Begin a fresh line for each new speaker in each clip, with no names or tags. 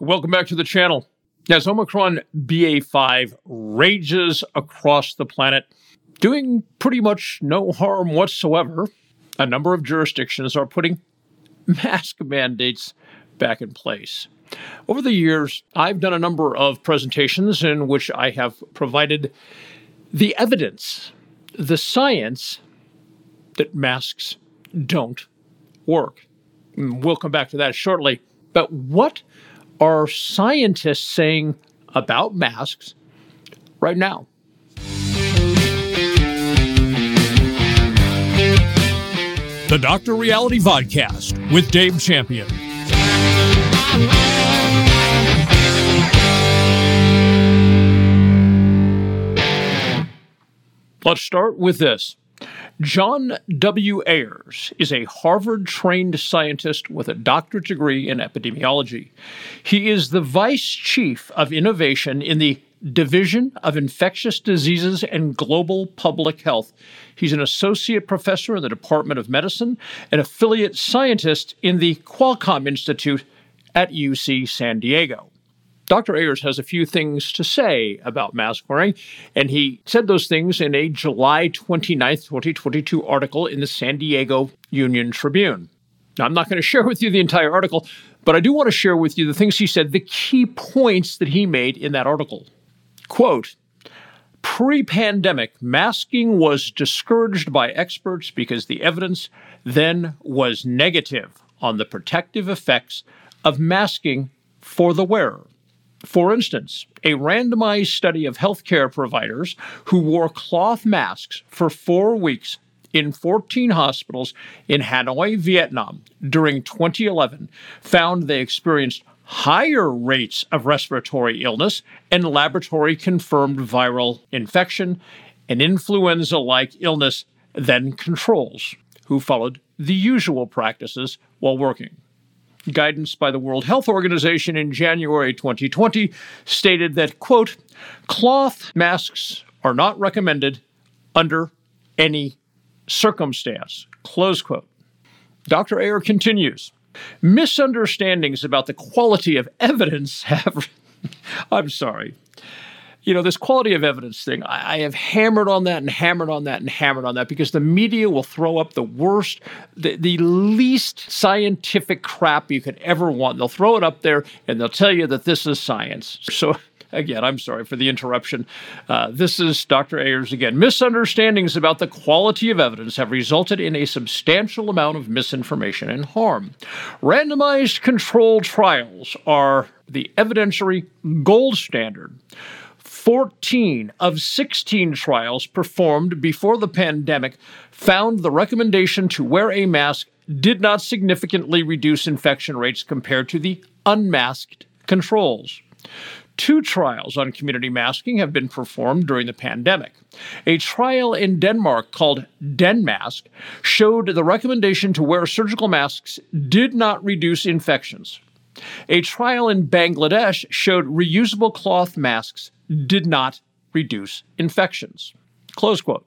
Welcome back to the channel. As Omicron BA5 rages across the planet, doing pretty much no harm whatsoever, a number of jurisdictions are putting mask mandates back in place. Over the years, I've done a number of presentations in which I have provided the evidence, the science that masks don't work. We'll come back to that shortly. But what are scientists saying about masks right now?
The Dr. Reality Vodcast with Dave Champion.
Let's start with this. John W. Ayers is a Harvard trained scientist with a doctorate degree in epidemiology. He is the vice chief of innovation in the Division of Infectious Diseases and Global Public Health. He's an associate professor in the Department of Medicine, and affiliate scientist in the Qualcomm Institute at UC San Diego. Dr. Ayers has a few things to say about mask wearing, and he said those things in a July 29, 2022 article in the San Diego Union Tribune. Now, I'm not going to share with you the entire article, but I do want to share with you the things he said, the key points that he made in that article. Quote, Pre pandemic, masking was discouraged by experts because the evidence then was negative on the protective effects of masking for the wearer. For instance, a randomized study of healthcare providers who wore cloth masks for four weeks in 14 hospitals in Hanoi, Vietnam during 2011 found they experienced higher rates of respiratory illness and laboratory confirmed viral infection and influenza like illness than controls who followed the usual practices while working. Guidance by the World Health Organization in January 2020 stated that, quote, cloth masks are not recommended under any circumstance, close quote. Dr. Ayer continues misunderstandings about the quality of evidence have, I'm sorry, you know, this quality of evidence thing, I, I, have hammered on that and hammered on that and hammered on that because the media will throw up the worst, the, the least scientific crap you could ever want. They'll throw it up there and they'll tell you that this is science. So, again, I'm sorry for the interruption. Uh, this is Dr. Ayers again. Misunderstandings about the quality of evidence have resulted in a substantial amount of misinformation and harm. Randomized controlled trials are the evidentiary gold standard. 14 of 16 trials performed before the pandemic found the recommendation to wear a mask did not significantly reduce infection rates compared to the unmasked controls. Two trials on community masking have been performed during the pandemic. A trial in Denmark called DenMask showed the recommendation to wear surgical masks did not reduce infections. A trial in Bangladesh showed reusable cloth masks did not reduce infections. Close quote.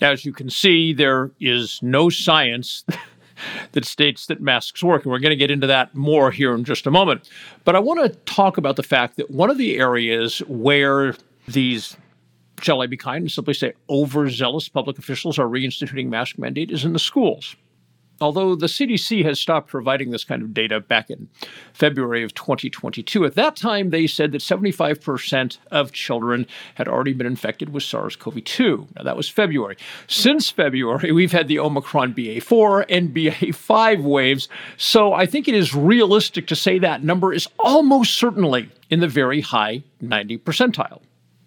As you can see, there is no science that states that masks work. And we're going to get into that more here in just a moment. But I want to talk about the fact that one of the areas where these, shall I be kind and simply say overzealous public officials are reinstituting mask mandate is in the schools although the CDC has stopped providing this kind of data back in February of 2022, at that time they said that 75% of children had already been infected with SARS CoV 2. Now, that was February. Since February, we've had the Omicron BA4 and BA5 waves, so I think it is realistic to say that number is almost certainly in the very high 90 percentile.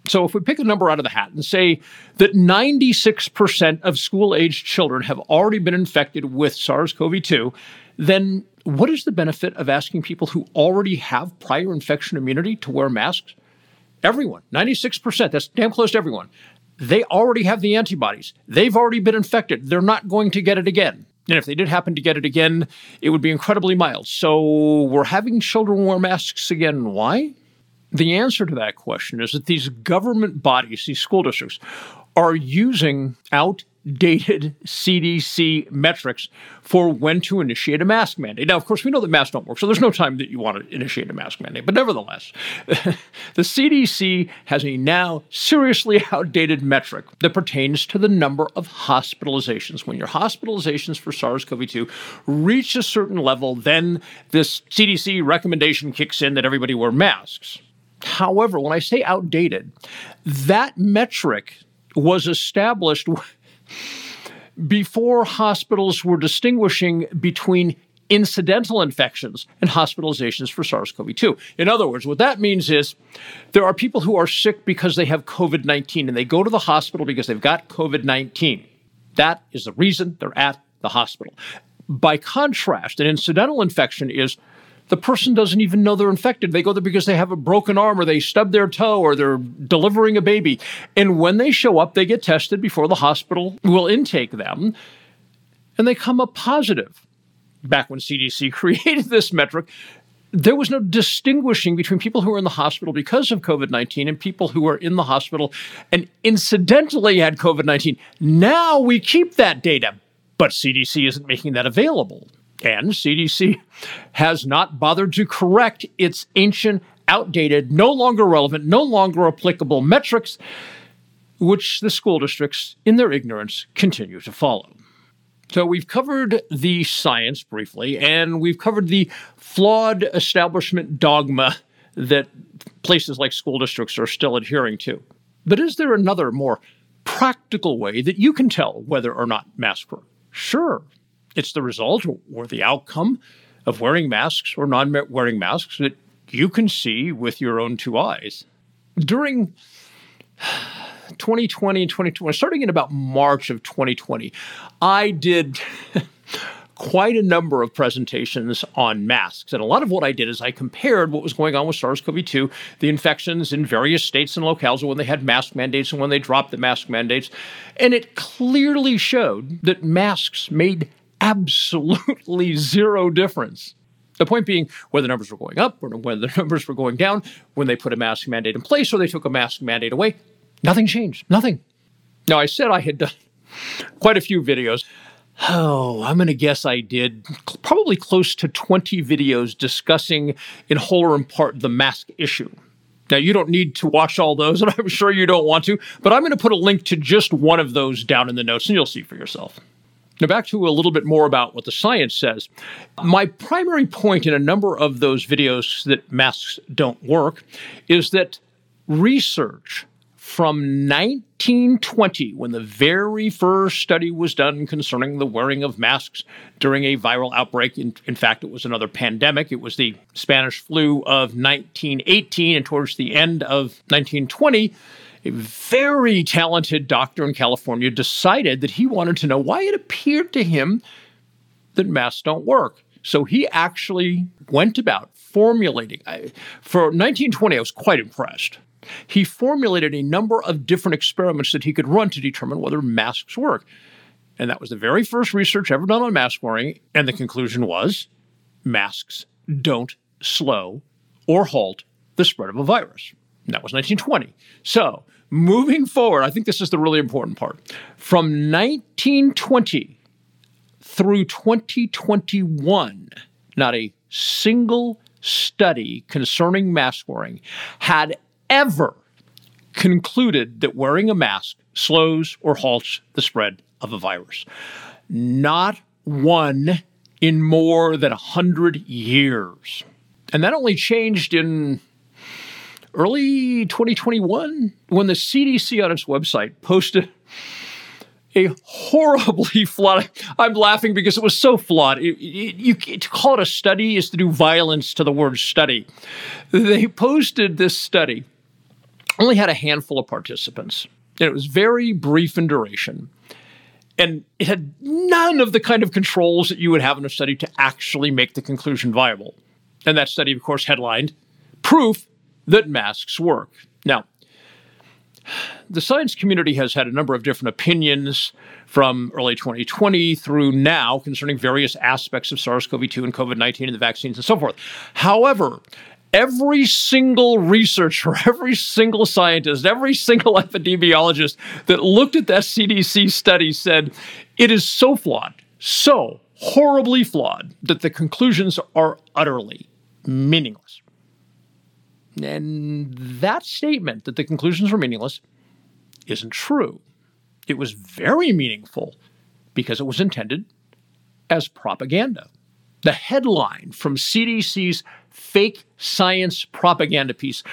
So if we pick a number out of the hat and say that 96% of school aged children have already been infected with SARS CoV 2, then what is the benefit of asking people who already have prior infection immunity to wear masks? Everyone, 96%, that's damn close to everyone. They already have the antibodies. They've already been infected. They're not going to get it again. And if they did happen to get it again, it would be incredibly mild. So we're having children wear masks again. Why? The answer to that question is that these government bodies, these school districts, are using outdated CDC metrics for when to initiate a mask mandate. Now, of course, we know that masks don't work, so there's no time that you want to initiate a mask mandate. But nevertheless, the CDC has a now seriously outdated metric that pertains to the number of hospitalizations. When your hospitalizations for SARS CoV 2 reach a certain level, then this CDC recommendation kicks in that everybody wear masks. However, when I say outdated, that metric was established before hospitals were distinguishing between incidental infections and hospitalizations for SARS CoV 2. In other words, what that means is there are people who are sick because they have COVID 19 and they go to the hospital because they've got COVID 19. That is the reason they're at the hospital. By contrast, an incidental infection is the person doesn't even know they're infected. They go there because they have a broken arm or they stub their toe or they're delivering a baby. And when they show up, they get tested before the hospital will intake them and they come up positive. Back when CDC created this metric, there was no distinguishing between people who were in the hospital because of COVID 19 and people who were in the hospital and incidentally had COVID 19. Now we keep that data, but CDC isn't making that available. And CDC has not bothered to correct its ancient, outdated, no longer relevant, no longer applicable metrics, which the school districts, in their ignorance, continue to follow. So we've covered the science briefly, and we've covered the flawed establishment dogma that places like school districts are still adhering to. But is there another more practical way that you can tell whether or not masks work? Sure, it's the result or the outcome of wearing masks or non wearing masks that you can see with your own two eyes. During 2020 and 2020, starting in about March of 2020, I did quite a number of presentations on masks. And a lot of what I did is I compared what was going on with SARS CoV 2, the infections in various states and locales when they had mask mandates and when they dropped the mask mandates. And it clearly showed that masks made absolutely zero difference. The point being, whether the numbers were going up or whether the numbers were going down, when they put a mask mandate in place or they took a mask mandate away, nothing changed. Nothing. Now, I said I had done quite a few videos. Oh, I'm going to guess I did probably close to 20 videos discussing in whole or in part the mask issue. Now, you don't need to watch all those, and I'm sure you don't want to, but I'm going to put a link to just one of those down in the notes, and you'll see for yourself. Now, back to a little bit more about what the science says. My primary point in a number of those videos that masks don't work is that research from 1920, when the very first study was done concerning the wearing of masks during a viral outbreak. In, in, fact, it was another pandemic. It was the Spanish flu of 1918, and towards the end of 1920, a very talented doctor in California decided that he wanted to know why it appeared to him that masks don't work. So he actually went about formulating. For 1920, I was quite impressed. He formulated a number of different experiments that he could run to determine whether masks work. And that was the very first research ever done on mask wearing. And the conclusion was masks don't slow or halt the spread of a virus. And that was 1920. So moving forward, I think this is the really important part. From 1920 through 2021, not a single study concerning mask wearing had ever concluded that wearing a mask slows or halts the spread of a virus. Not one in more than 100 years. And that only changed in early 2021 when the CDC on its website posted a horribly flawed. I'm laughing because it was so flawed. It, it, you, to call it a study is to do violence to the word study. They posted this study, only had a handful of participants, and it was very brief in duration. And it had none of the kind of controls that you would have in a study to actually make the conclusion viable. And that study, of course, headlined Proof that masks work. Now, the science community has had a number of different opinions from early 2020 through now concerning various aspects of SARS CoV 2 and COVID 19 and the vaccines and so forth. However, every single researcher, every single scientist, every single epidemiologist that looked at that CDC study said it is so flawed, so horribly flawed, that the conclusions are utterly meaningless. And that statement that the conclusions were meaningless isn't true. It was very meaningful because it was intended as propaganda. The headline from CDC's fake science propaganda piece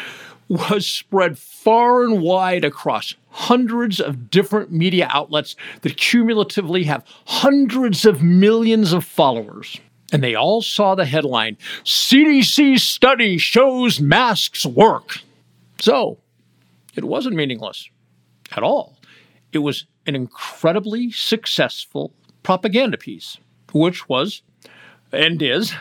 was spread far and wide across hundreds of different media outlets that cumulatively have hundreds of millions of followers. And they all saw the headline CDC study shows masks work. So it wasn't meaningless at all. It was an incredibly successful propaganda piece, which was and is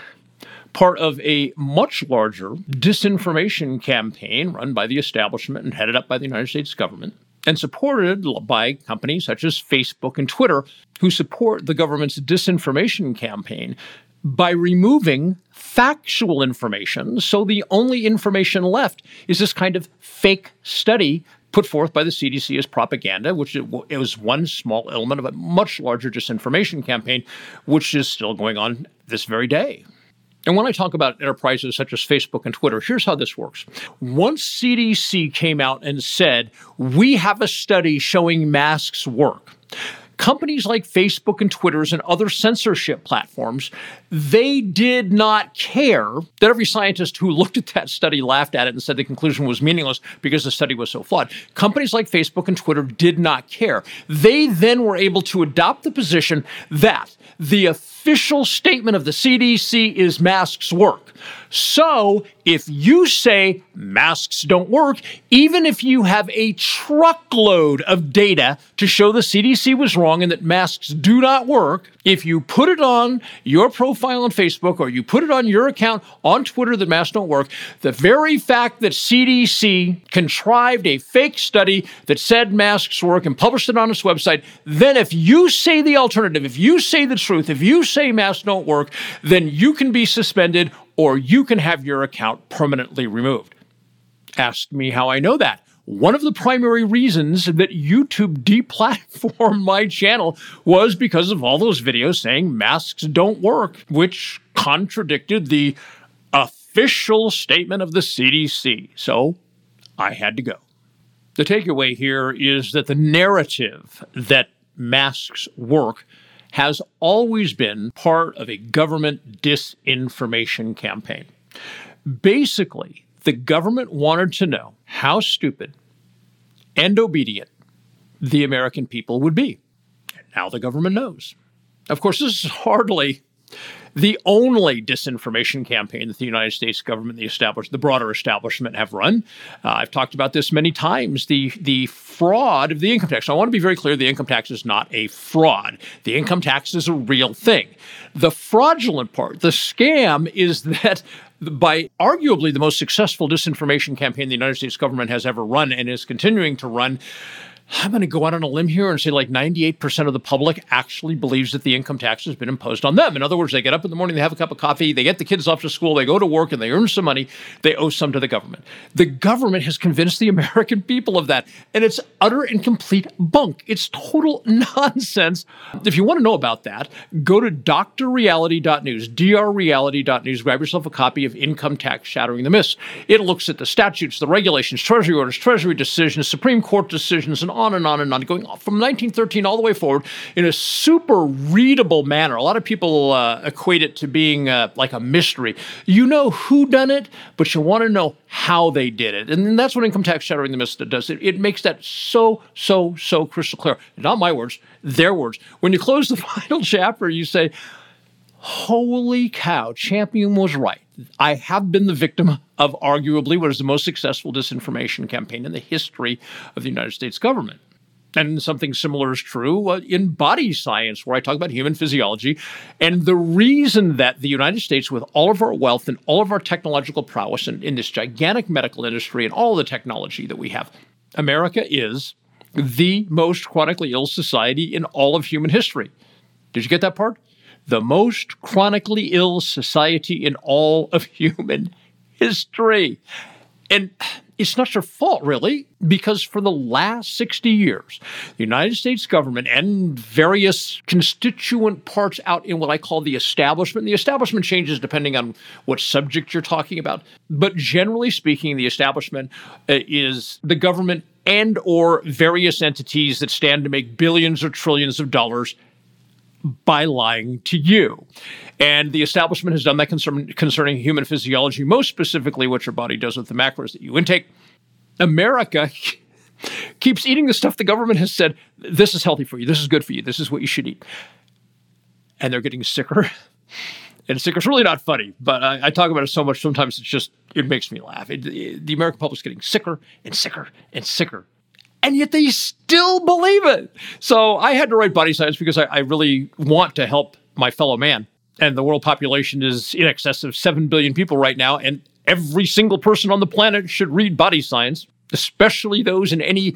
part of a much larger disinformation campaign run by the establishment and headed up by the United States government and supported by companies such as Facebook and Twitter, who support the government's disinformation campaign by removing factual information. So the only information left is this kind of fake study put forth by the CDC as propaganda, which it was one small element of a much larger disinformation campaign, which is still going on this very day. And when I talk about enterprises such as Facebook and Twitter, here's how this works. Once CDC came out and said, we have a study showing masks work, companies like Facebook and Twitter's and other censorship platforms, they did not care that every scientist who looked at that study laughed at it and said the conclusion was meaningless because the study was so flawed. Companies like Facebook and Twitter did not care. They then were able to adopt the position that the official statement of the CDC is masks work. So if you say masks don't work, even if you have a truckload of data to show the CDC was wrong and that masks do not work, if you put it on your profile on Facebook or you put it on your account on Twitter that masks don't work, the very fact that CDC contrived a fake study that said masks work and published it on its website, then if you say the alternative, if you say the truth, if you say masks don't work, then you can be suspended or you can have your account permanently removed. Ask me how I know that. One of the primary reasons that YouTube deplatformed my channel was because of all those videos saying masks don't work, which contradicted the official statement of the CDC. So I had to go. The takeaway here is that the narrative that masks work has always been part of a government disinformation campaign. Basically, the government wanted to know how stupid and obedient the American people would be. now the government knows. Of course, this is hardly the only disinformation campaign that the United States government, the established, the broader establishment have run. Uh, I've talked about this many times. The the fraud of the income tax. I want to be very clear: the income tax is not a fraud. The income tax is a real thing. The fraudulent part, the scam, is that by arguably the most successful disinformation campaign the United States government has ever run and is continuing to run. I'm going to go out on a limb here and say like 98% of the public actually believes that the income tax has been imposed on them. In other words, they get up in the morning, they have a cup of coffee, they get the kids off to school, they go to work, and they earn some money. They owe some to the government. The government has convinced the American people of that, and it's utter and complete bunk. It's total nonsense. If you want to know about that, go to drreality.news, drreality.news. Grab yourself a copy of Income Tax Shattering the Myths. It looks at the statutes, the regulations, Treasury orders, Treasury decisions, Supreme Court decisions, and on and on and on, going from 1913 all the way forward in a super readable manner. A lot of people uh, equate it to being uh, like a mystery. You know who done it, but you want to know how they did it, and that's what income tax shattering the myths does. It, it makes that so so so crystal clear. Not my words, their words. When you close the final chapter, you say. Holy cow, Champion was right. I have been the victim of arguably what is the most successful disinformation campaign in the history of the United States government. And something similar is true uh, in body science, where I talk about human physiology. And the reason that the United States, with all of our wealth and all of our technological prowess and in this gigantic medical industry and all the technology that we have, America is the most chronically ill society in all of human history. Did you get that part? The most chronically ill society in all of human history. And it's not your fault, really, because for the last 60 years, the United States government and various constituent parts out in what I call the establishment, the establishment changes depending on what subject you're talking about, but generally speaking, the establishment uh, is the government and or various entities that stand to make billions or trillions of dollars by lying to you. And the establishment has done that concern, concerning human physiology, most specifically what your body does with the macros that you intake. America keeps eating the stuff the government has said this is healthy for you, this is good for you, this is what you should eat. And they're getting sicker. And sicker. It's really not funny, but I, I, talk about it so much sometimes it's just, it makes me laugh. It, it, the American public's getting sicker and sicker and sicker and yet they still believe it. So I had to write Body Science because I, I, really want to help my fellow man. And the world population is in excess of 7 billion people right now. And every single person on the planet should read Body Science, especially those in any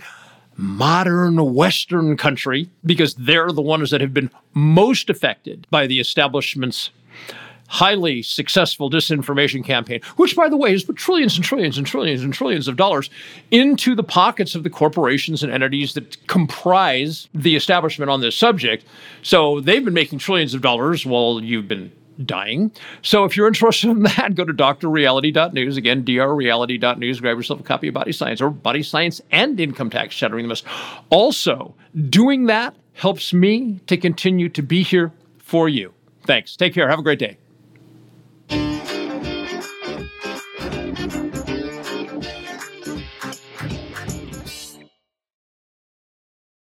modern Western country, because they're the ones that have been most affected by the establishment's highly successful disinformation campaign, which, by the way, has put trillions and trillions and trillions and trillions of dollars into the pockets of the corporations and entities that comprise the establishment on this subject. So they've been making trillions of dollars while you've been dying. So if you're interested in that, go to drreality.news. Again, drreality.news. Grab yourself a copy of Body Science or Body Science and Income Tax Shattering the Myths. Also, doing that helps me to continue to be here for you. Thanks. Take care. Have a great day.